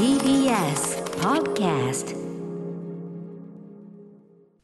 TBS Podcast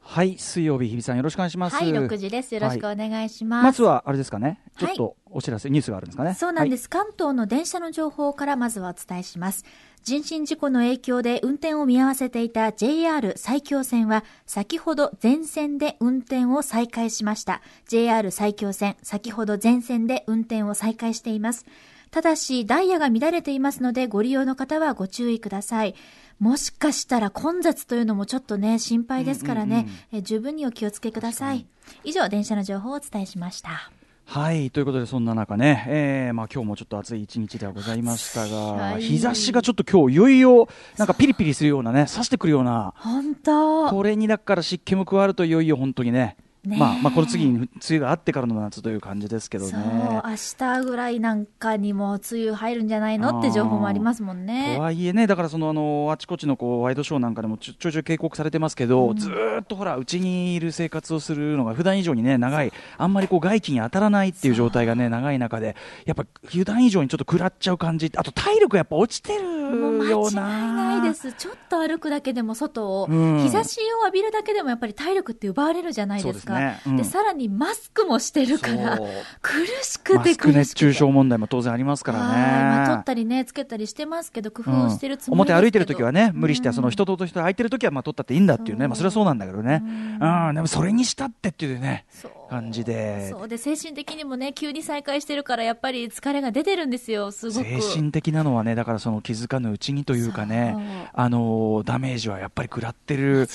はい、水曜日、日比さんよろしくお願いします。はい、6時です。よろしくお願いします。まずは、あれですかね、ちょはいっとお知らせ、ニュースがあるんですかね。そうなんです、関東の電車の情報からまずはお伝えします。人身事故の影響で運転を見合わせていた JR 埼京線は先ほど全線で運転を再開しました。JR 埼京線、先ほど全線で運転を再開しています。ただし、ダイヤが乱れていますので、ご利用の方はご注意ください。もしかしたら混雑というのもちょっとね、心配ですからね、え十分にお気をつけください。以上、電車の情報をお伝えしました。はい、ということで、そんな中ね、えー、まあ今日もちょっと暑い一日ではございましたが、はい。日差しがちょっと今日いよいよ、なんかピリピリするようなね、刺してくるような、本当。これにだから湿気も加わるといよいよ本当にね、まあ、まあこの次に梅雨があってからの夏という感じですけどそう、ね。明日ぐらいなんかにも梅雨入るんじゃないのって情報もありますもんとね。はいえね、だからそのあのあちこちのこうワイドショーなんかでもちょちょいちょい警告されてますけど、ずーっとほら、うちにいる生活をするのが普段以上にね、長い、あんまりこう外気に当たらないっていう状態がね、長い中で、やっぱ普段以上にちょっと食らっちゃう感じ、あと体力やっぱ落ちてるような。ないです。ちょっと歩くだけでも外を、うん日差しを浴びるだけでもやっぱり体力って奪われるじゃないですか。ね。うん。でさらにマスクもしてるから苦しくて苦しくて。熱中症問題も当然ありますからね。はいまあ、取ったりね、つけたりしてますけど、工夫をしてるつもりですけど、表歩いてる時はね、無理して、その人とと人と空いてる時は、まあ、取ったっていいんだっていうね、まあ、それはそうなんだけどね。うん、でもそれにしたってっていうね、感じで。そうで、精神的にもね、急に再開してるから、やっぱり疲れが出てるんですよ、すごく。精神的なのはね、だからその気づかぬうちにというかねあのダメージはやっぱり食らってる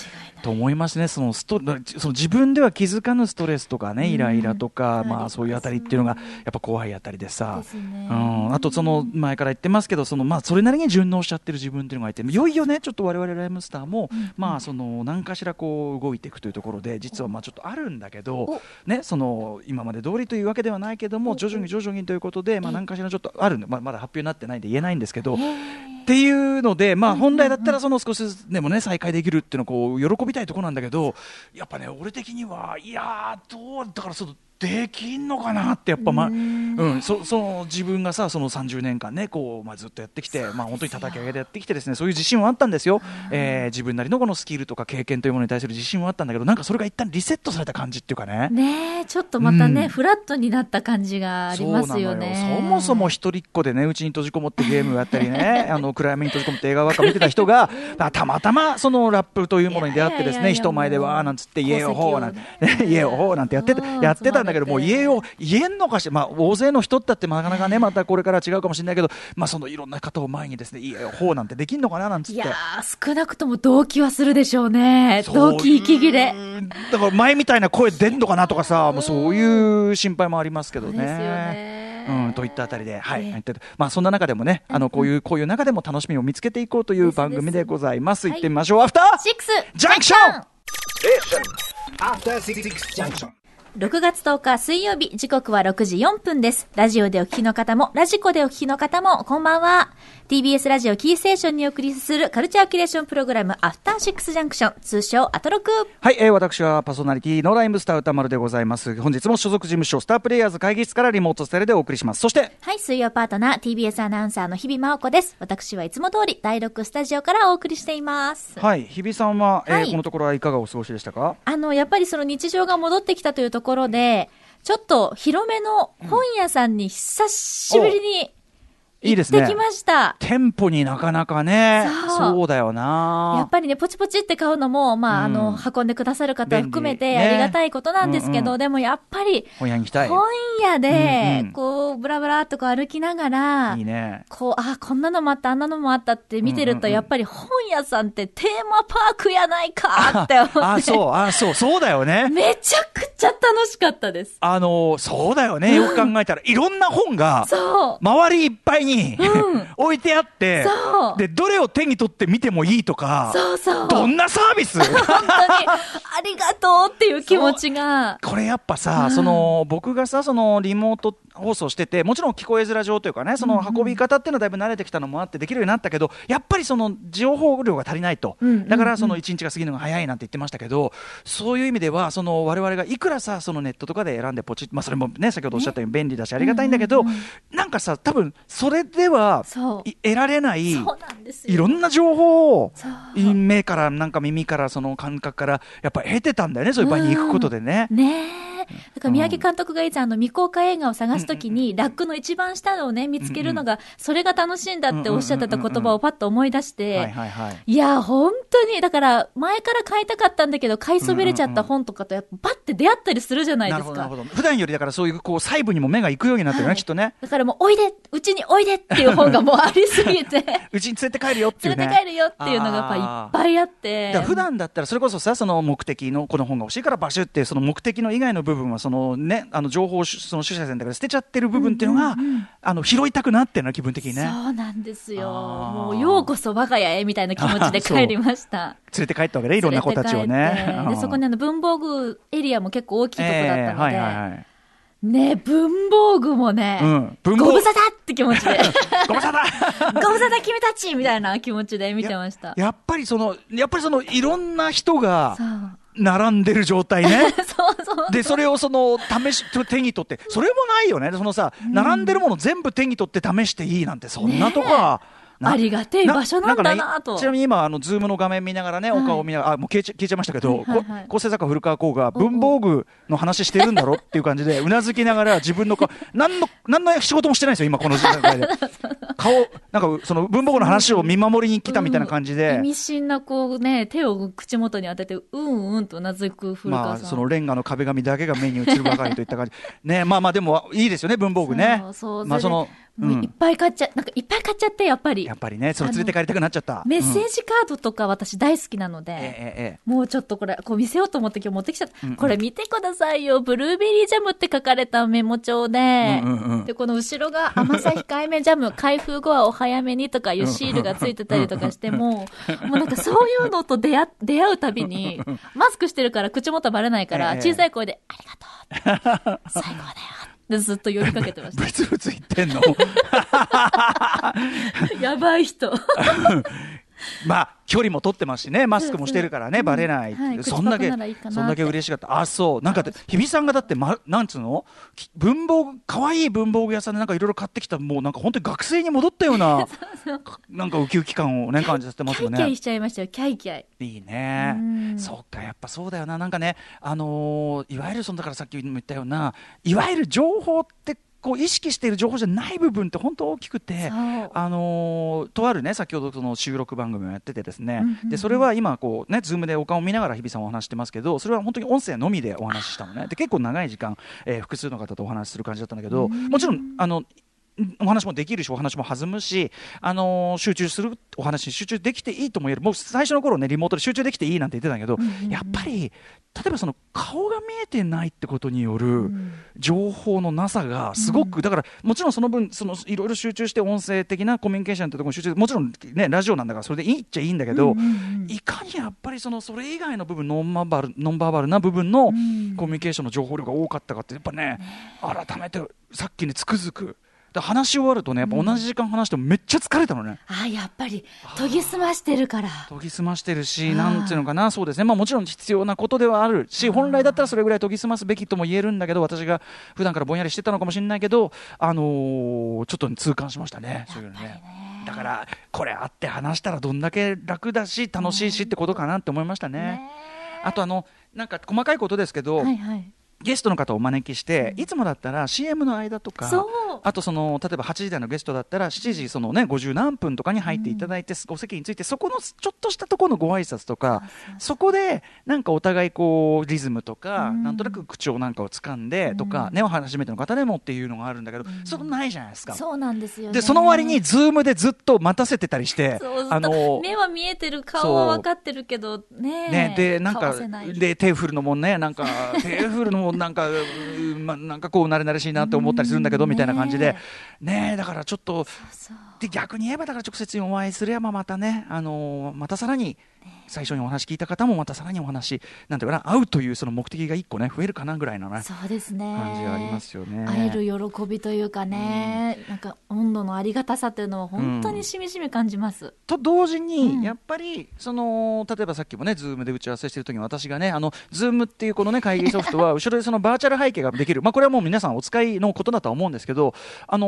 と思いますね、そのストその自分では気づかぬストレスとかね、イライラとか、まあ、そういうあたりっていうのが、やっぱ怖いあたりでさ、ですね。うん、あとその前から言ってますけど、そのまあそれなりに順応しちゃってる自分っていうのがいて、いよいよね、ちょっと我々ライムスターも、まあその何かしらこう動いていくというところで、実はまあちょっとあるんだけど、ね、その今まで通りというわけではないけども、徐々に徐々にということで、まあ何かしらちょっとあるんで、まあまだ発表になってないんで言えないんですけど。っていうので、まあ、本来だったらその少しずつでもね再開できるっていうのをこう喜びたいところなんだけどやっぱね俺的にはいやーどうだからそのできんのかなってやっぱまあうん。そその自分がさその30年間ねこうまあずっとやってきてまあ本当に叩き上げでやってきてですねそういう自信はあったんですよ、えー自分なりのこのスキルとか経験というものに対する自信はあったんだけどなんかそれが一旦リセットされた感じっていうかね。ねえ、ちょっとまたね、うん。フラットになった感じがありますよね。そもそも一人っ子でね、うちに閉じこもってゲームやったりね、あの暗闇に閉じこもって映画ばっか見てた人が、あたまたまそのラップというものに出会ってですね、人前でわーなんつって、家よほーなんて 家よほーなんてやってたうんやってたんだけど、もう家を言えんのかしら、まあ大勢の人だってなかなかね、またこれから違うかもしれないけど、まあそのいろんな方を前にですね、家よほーなんてできんのかななんつっていや。ー、少なくとも動機はするでしょうね。動機息切れ。だから前みたいな声出んのかなとかさ、もうそういう心配もありますけどね。ですよねうん、といったあたりで、はい、ええ言っててまあそんな中でもね、あのこういうこういう中でも楽しみを見つけていこうという番組でございます。です行ってみましょう。アフターシックスジャンクション After Six Junction. 6月10日水曜日、時刻は6時4分です。ラジオでお聞きの方も、ラジコでお聞きの方も、こんばんは。TBS ラジオキーステーションにお送りするカルチャーキュレーションプログラム、アフターシックスジャンクション、通称アトロク。はい、えー、私はパーソナリティのライムスター歌丸でございます。本日も所属事務所スタープレイヤーズ会議室からリモートスタイルでお送りします。そして、はい、水曜パートナー、TBS アナウンサーの日々真央子です。私はいつも通り、第6スタジオからお送りしています。はい、日比さんは、えーはいこのところはいかがお過ごしでしたか？あの、やっぱりその日常が戻ってきたというところで、ちょっと広めの本屋さんに久しぶりにいいですね行ってきました。店舗になかなかね、そうそうだよなやっぱりね、ポチポチって買うのも、まあ、あうんの、運んでくださる方含めてありがたいことなんですけど、うんうんでもやっぱり、本屋に行きたい。本屋うんでうん、こう、ブラブラっとこう歩きながらいい、ね。こう、あ、こんなのもあった、あんなのもあったって見てると、うんうんうんやっぱり本屋さんってテーマパークやないかって思って。あ、そう、あ、そう、そうだよね。めちゃくちゃ楽しかったです。あのそうだよね、よく考えたら、いろんな本が、そう。周りいっぱいに、うん。置いてあってで、どれを手に取って見てもいいとか、そうそう。どんなサービス？本当に、ありがとうっていう気持ちが。これやっぱさ、その僕がさそのリモート放送しててもちろん聞こえづら上というかねその運び方っていうのはだいぶ慣れてきたのもあってできるようになったけどやっぱりその情報量が足りないと、だからその1日が過ぎるのが早いなんて言ってましたけどそういう意味ではその我々がいくらさそのネットとかで選んでポチッまあそれもね先ほどおっしゃったように便利だしありがたいんだけど、なんかさ多分それでは得られないいろんな情報を目からなんか耳からその感覚からやっぱ得てたんだよねそういう場に行くことでね。ねえ。だから宮城監督がいつあの未公開映画を探すときに、ラックの一番下のをね、見つけるのが、それが楽しいんだっておっしゃってた言葉をパッと思い出しはいて、はい。や、本当に、だから、前から買いたかったんだけど、買いそびれちゃった本とかと、やっぱ、パッて出会ったりするじゃないですか。普段よりだからそういうこう細部にも目が行くようになってるね、はい。きっとね。だからもう、おいで、うちにおいでっていう本がもうありすぎて、うちに連れて帰るよってい連うね。れて帰るよっていうのがやっぱいっぱいあって。普段だったらそれこそさその目的のこの本が欲しいからバシュってその目的の以外の部分はそのねあの情報をしその取捨選択で捨てちゃってる部分っていうのが、あの拾いたくなってるの気分的にね。連そうなんですよ。もう、ようこそ我が家へみたいな気持ちで帰りました。れて帰ったわけでいろんな子たちを連ねで、そこにあの文房具エリアも結構大きいとこだったので、ええはいはいはい。ね、文房具もね、うん。文房ご無沙汰って気持ちで、ごめんなさいご無沙汰君たちみたいな気持ちで見てました。やっぱりそのやっぱりそのいろんな人が。並んでる状態ね。でそれをその試し手に取ってそれもないよね。そのさ並んでるもの全部手に取って試していいなんてそんなとこは、なありがてえ場所なんだかなと。ちなみに今あのズームの画面見ながらね、はいお顔見ながらあもう消えちゃ消えちゃいましたけど、はいはい作家古川光が文房具の話してるんだろっていう感じでうなずきながら自分の顔何の何の仕事もしてないんですよ今この時代で顔なんかその文房具の話を見守りに来たみたいな感じで、意味深なこうね、手を口元に当てて、うんうんとうなずく古まあ、川さん。そのレンガの壁紙だけが目に映るばかりといった感じ。ね、まあまあでもいいですよね、文房具ねそう。そうまあその、う、もういっぱい買っちゃ、なんかいっぱい買っちゃって、やっぱりや。っぱりね、その連れて帰りたくなっちゃった。メッセーうんジカードとか私大好きなので、もうちょっとこれ、こう見せようと思って今日持ってきちゃった。これ見てくださいよ。ブルーベリージャムって書かれたメモ帳で、で、この後ろが甘さ控えめジャム、開封後はお早めにとかいうシールがついてたりとかしても、もうなんかそういうのと出会出会うたびに、マスクしてるから口元バレないから、ええ小さい声で、ありがとう。最高だよ。ってずっと呼びかけてましブツブツ言ってんの？た。やばい人。まあ、距離も取ってますしね、マスクもしてるからね、バレない。はいそんだけ、そんだけ嬉しかった。あ、そう。なんか、日比さんがだって、ま、なんつうの？き文房具、可愛い文房具屋さんでなんかいろいろ買ってきた、もうなんか本当に学生に戻ったような、なんかウキウキ感をね、感じさせてますよねキャイ。しちゃいましたよ。キャイキャイ。いいねうん。そっか、やっぱそうだよな。なんかね、あのーいわゆるそのだからさっきも言ったような、いわゆる情報って、こう意識している情報じゃない部分って本当大きくて、あのーとあるね先ほどその収録番組をやっててですね、でそれは今こうねズームでお顔を見ながら日比さんお話してますけどそれは本当に音声のみでお話ししたのね。で結構長い時間、えー複数の方とお話しする感じだったんだけどもちろんあのお話もできるしお話も弾むし、あのー集中するお話に集中できていいとも言える。もう最初の頃ねリモートで集中できていいなんて言ってたんだけど、うんうんうん。やっぱり例えばその顔が見えてないってことによる、ん。情報のなさがすごく、だからもちろんその分そのいろいろ集中して音声的なコミュニケーションってところに集中もちろんねラジオなんだからそれでいいっちゃいいんだけど、うんうんうん。いかにやっぱりそのそれ以外の部分ノンバーバルノンバーバルな部分のん。コミュニケーションの情報量が多かったかってやっぱね改めてさっきにつくづくで話し終わるとねやっぱ同じ時間話してもめっちゃ疲れたのね。あ、やっぱり、研ぎ澄ましてるから。研ぎ澄ましてるし、はいなんていうのかな、そうですね、まあ、もちろん必要なことではあるし、本来だったらそれぐらい研ぎ澄ますべきとも言えるんだけど、私が普段からぼんやりしてたのかもしれないけど、あのーちょっと痛感しましたね、そういうのね。だから、これあって話したらどんだけ楽だし、楽しいしってことかなって思いましたね。ねあとあのなんか細かいことですけど、はいはい。ゲストの方をお招きして、いつもだったら CM の間とかあとその例えば8時台のゲストだったら7時その、ね、50何分とかに入っていただいて、お席についてそこのちょっとしたところのご挨拶とかそこでなんかお互いこうリズムとか、うん。なんとなく口調なんかを掴んでとか、ね初めての方でもっていうのがあるんだけど、それないじゃないですか。そうなんですよね。でその割にズームでずっと待たせてたりしてそうあの目は見えてる、顔は分かってるけど、ね。ね、でなんかで手振るのもねなんか手振るのもなんか、うま、なんかこう慣れ慣れしいなって思ったりするんだけど、うんみたいな感じで。ねねだからちょっとそうで逆に言えばだから直接にお会いすればまたね、あのーまたさらに最初にお話聞いた方もまたさらにお話なんていうかな会うというその目的が一個ね増えるかなぐらいのねそうですね。感じがありますよね。会える喜びというかね、なんか温度のありがたさっていうのを本当にしみじみ感じます。と同時に、うんやっぱりその例えばさっきもね、ズームで打ち合わせしてる時に私がね、あのズームっていうこのね会議ソフトは 後ろでそのバーチャル背景ができる、まあこれはもう皆さんお使いのことだとは思うんですけど、あの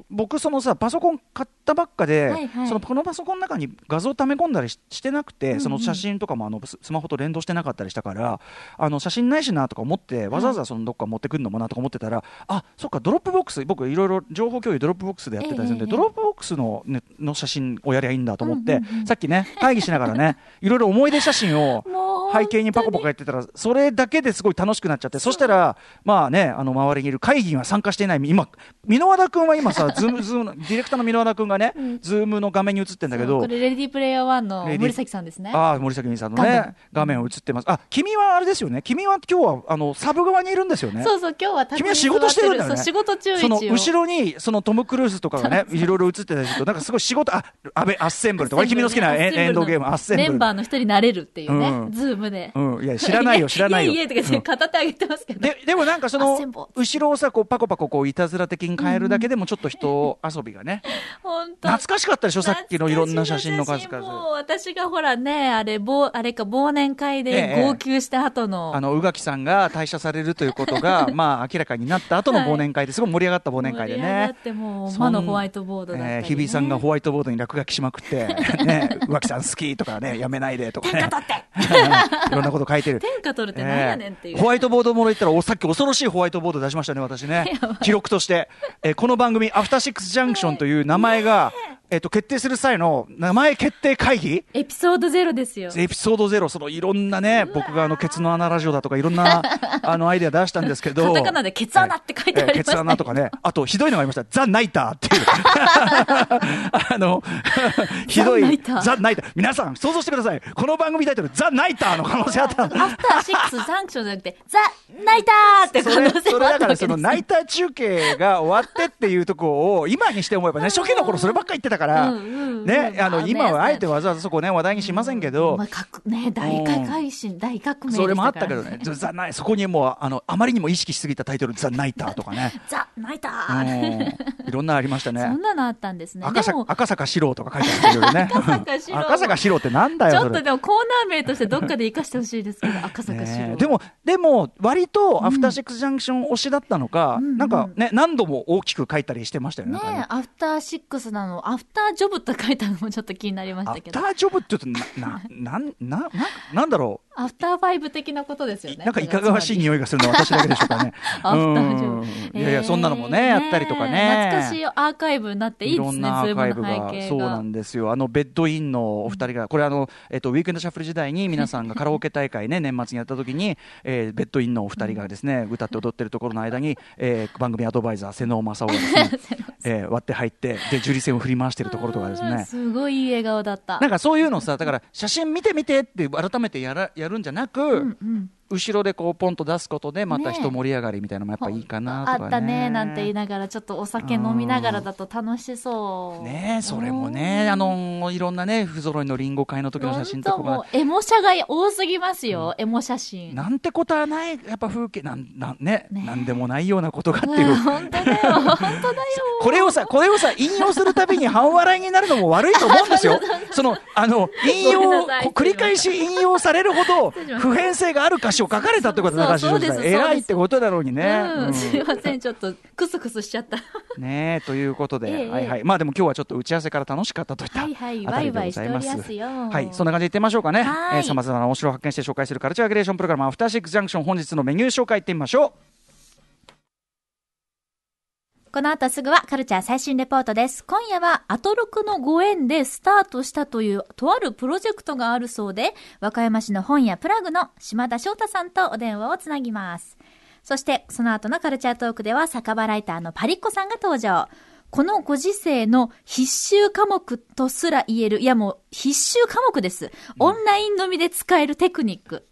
ー僕そのさパソコン買ったばっかで、はいはい。そのこのパソコンの中に画像を溜め込んだりししてなくて、うんうん。その写真とかもあのススマホと連動してなかったりしたから、あの写真ないしなとか思ってわざわざそのどっか持ってくるのもなとか思ってたら、あそっかドロップボックス僕いろいろ情報共有ドロップボックスでやってたりするんで、ええドロップボックスの,、ね、の写真をやりゃいいんだと思って、うんうんうんさっきね会議しながらね いろいろ思い出写真を背景にパコパコやってたらそれだけですごい楽しくなっちゃってそしたらまあねあの周りにいる会議には参加していない今箕輪田君は今さズームズームのディレクターの箕輪田君がね、ズームの画面に映ってんだけどこれレディープレイヤー1の森崎さんですね。ああ森崎美さんの画面。ね画面を映ってます。あ君はあれですよね。君は今日はあのサブ側にいるんですよね。そうそう、今日は君は仕事してるんだよね。仕事中一その応。後ろにそのトム・クルーズとかがねいろいろ映ってたりするとなんかすごい仕事あ安倍アッセンブルとか君の好きなエンドゲームアッセンブル。メンバーの一人になれるっていうね、うん。ズームで。うん、いや知らないよ知らないよ。いえいえとか言って片手上げてますけど。ででもなんかその後ろをさこうパコパコこういたずら的に変えるだけでもちょっと人遊びがね、本当懐かしかったでしょ？さっきのいろんな写真の数々もう私がほらね、あれ、ぼあれか忘年会でええ号泣した後の。あの宇垣さんが退社されるということが まあ明らかになった後の忘年会ですごい盛り上がった忘年会でね盛り上がっ。てもう、魔のホワイトボードだったり、ね。えー日比さんがホワイトボードに落書きしまくって、ね、宇垣さん好きとかね、やめないでとかね。天下取って いろんなこと書いてる。天下取るって何やねんっていう。えーホワイトボードもの言ったら、おさっき恐ろしいホワイトボード出しましたね、私ね。記録として。えーこの番組、アフターシックスジャンクションという名前前がえっと、決定する際の名前決定会議？エピソードゼロですよ。エピソードゼロ、そのいろんなね、僕があの、ケツの穴ラジオだとかいろんな、あの、アイデア出したんですけど。カタカナでケツ穴って書いてありましたねえーケツ穴とかね。あと、ひどいのがありました。ザ・ナイターっていう。あの、ひどい。ザナイター。皆さん、想像してください。この番組タイトル、ザ・ナイターの可能性あった。アフターシックスジャンクションじゃなくて、ザ・ナイターって可それ、能性もあそれだから、ったわけですよその、ナイター中継が終わってっていうところを、今にして思えばね、初期の頃そればっかり言ってたから、ね、あの、今はあえてわざわざそこをね、話題にしませんけどまあ、、ね、大改新、大革命でしたからそれもあったけどね、ザ・ナイそこにもう、あの、あまりにも意識しすぎたタイトル、ザ・ナイターとかね。ザ・ナイタうーんいろんなありましたね。そんなのあったんですね。赤坂赤坂四郎とか書いてあるけどね。赤坂四郎赤坂四郎ってなんだよ、ちょ。っとでもコーナー名としてどっかで生かしてほしいですけど、赤坂四郎。でも、でも、割と、アフターシックスジャンクション推しだったのか、うんなんかね、何度も大きく書いたりしてましたよね。ねアフターシックスなの、アフタージョブと書いたのもちょっと気になりましたけど。タージョブって言うと、な、な、なん、な、な、なんだろアフターファイブ的なことですよう。ね。なんかいかがわしい匂いがするのは私だけでしょうかね。いやいや、そんなのもね、やったりとかね。懐かしいアーカイブになっていいですね、ろんなアーカイブが。そうなんですよあのベッドインのお二人がこれあの、えっと、ウィークエンドシャッフル時代に 皆さんがカラオケ大会ね年末にやった時に、えーベッドインのお二人がですね歌って踊ってるところの間に、えー番組アドバイザー瀬能正夫がですね、えー割って入ってで樹里線を振り回してるところとかですうんねすごいいい笑顔だった。なんかそういうのさだから写真見てみてって改めてやらやるるんじゃなく、うんうん。後ろでこうポンと出すことでまたね人盛り上がりみたいなのもやっぱいいかなとかね。あったねなんて言いながらちょっとお酒飲みながらだと楽しそう。ねえそれもねあのいろんなね不揃いのリンゴ会の時の写真とかもうエモ写が多すぎますよ、エモ写真。なんてことはない、やっぱ風景なん、なんね、ねなんでもないようなことがってう。んいう。本当だよ 本当だよ。これをさ、これをさ、引用するたびに半笑いになるのも悪いと思うんですよ。その、あの、引用、繰り返し引用されるほど普遍性がある歌詞を書かれたってことだから、そうそうです。そうです。偉いってことだろうにね。うん、うん。すいません。ちょっとクスクスしちゃった。ねえということで、ええはいはい。まあでも今日はちょっと打ち合わせから楽しかったといったはいはいワイワイございます。しておりますよ。はい、そんな感じで言ってみましょうかね。はい。えー、様々な面白を発見して紹介するカルチャーアグレーションプログラム、アフターシックスジャンクション、本日のメニュー紹介いってみましょう。この後すぐはカルチャー最新レポートです。今夜はアトロクのご縁でスタートしたというとあるプロジェクトがあるそうで、和歌山市の本屋プラグの島田翔太さんとお電話をつなぎます。そしてその後のカルチャートークでは酒場ライターのパリッコさんが登場。このご時世の必修科目とすら言える、いやもう必修科目です。オンラインのみで使えるテクニック。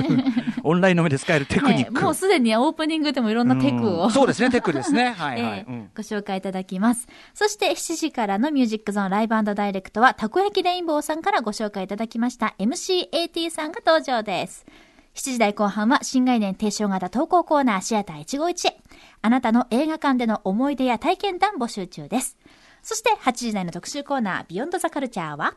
オンラインのみで使えるテクニック。もうすでにオープニングでもいろんなテクを。そうですね、テクですね。はいはい、えーご紹介いただきます。そして7時からのミュージックゾーンライブダイレクトは、たこ焼きレインボーさんからご紹介いただきました MCAT さんが登場です。7時台後半は新概念提唱型投稿コーナーシアター151へ。あなたの映画館での思い出や体験談募集中です。そして8時台の特集コーナービヨンドザカルチャーは、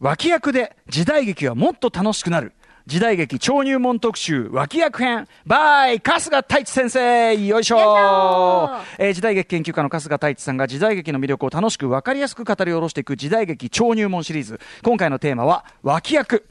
脇役で時代劇はもっと楽しくなる。時代劇超入門特集脇役編 by 春日太一先生よいしょよいしょえー時代劇研究家の春日太一さんが時代劇の魅力を楽しく分かりやすく語り下ろしていく時代劇超入門シリーズ今回のテーマは脇役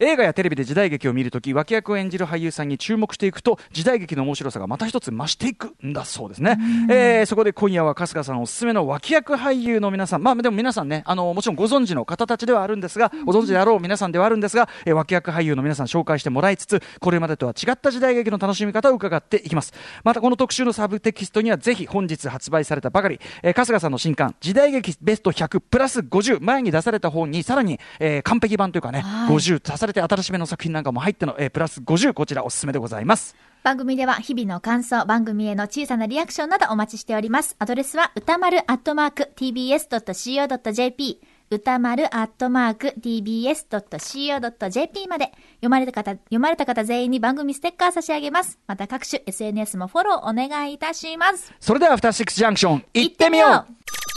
映画やテレビで時代劇を見るとき脇役を演じる俳優さんに注目していくと時代劇の面白さがまた一つ増していくんだそうですね、えーそこで今夜は春日さんおすすめの脇役俳優の皆さん。まあでも皆さんねあのもちろんご存知の方たちではあるんですがご存知であろう皆さんではあるんですが、えー脇役俳優の皆さん紹介してもらいつつこれまでとは違った時代劇の楽しみ方を伺っていきます。またこの特集のサブテキストにはぜひ本日発売されたばかり、えー春日さんの新刊時代劇ベスト100プラス50前に出された本にさらに、えー完璧版というかね、はい。50足されて新しめの作品なんかも入っての、えープラス50こちらおすすめでございます番組では日々の感想、番組への小さなリアクションなどお待ちしております。アドレスは歌丸アットマーク tbs.co.jp 歌丸アットマーク tbs.co.jp まで読まれた方、読まれた方全員に番組ステッカー差し上げます。また各種 SNS もフォローお願いいたします。それではアフターシックスジャンクション行ってみよう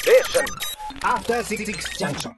Station. After Six Junction.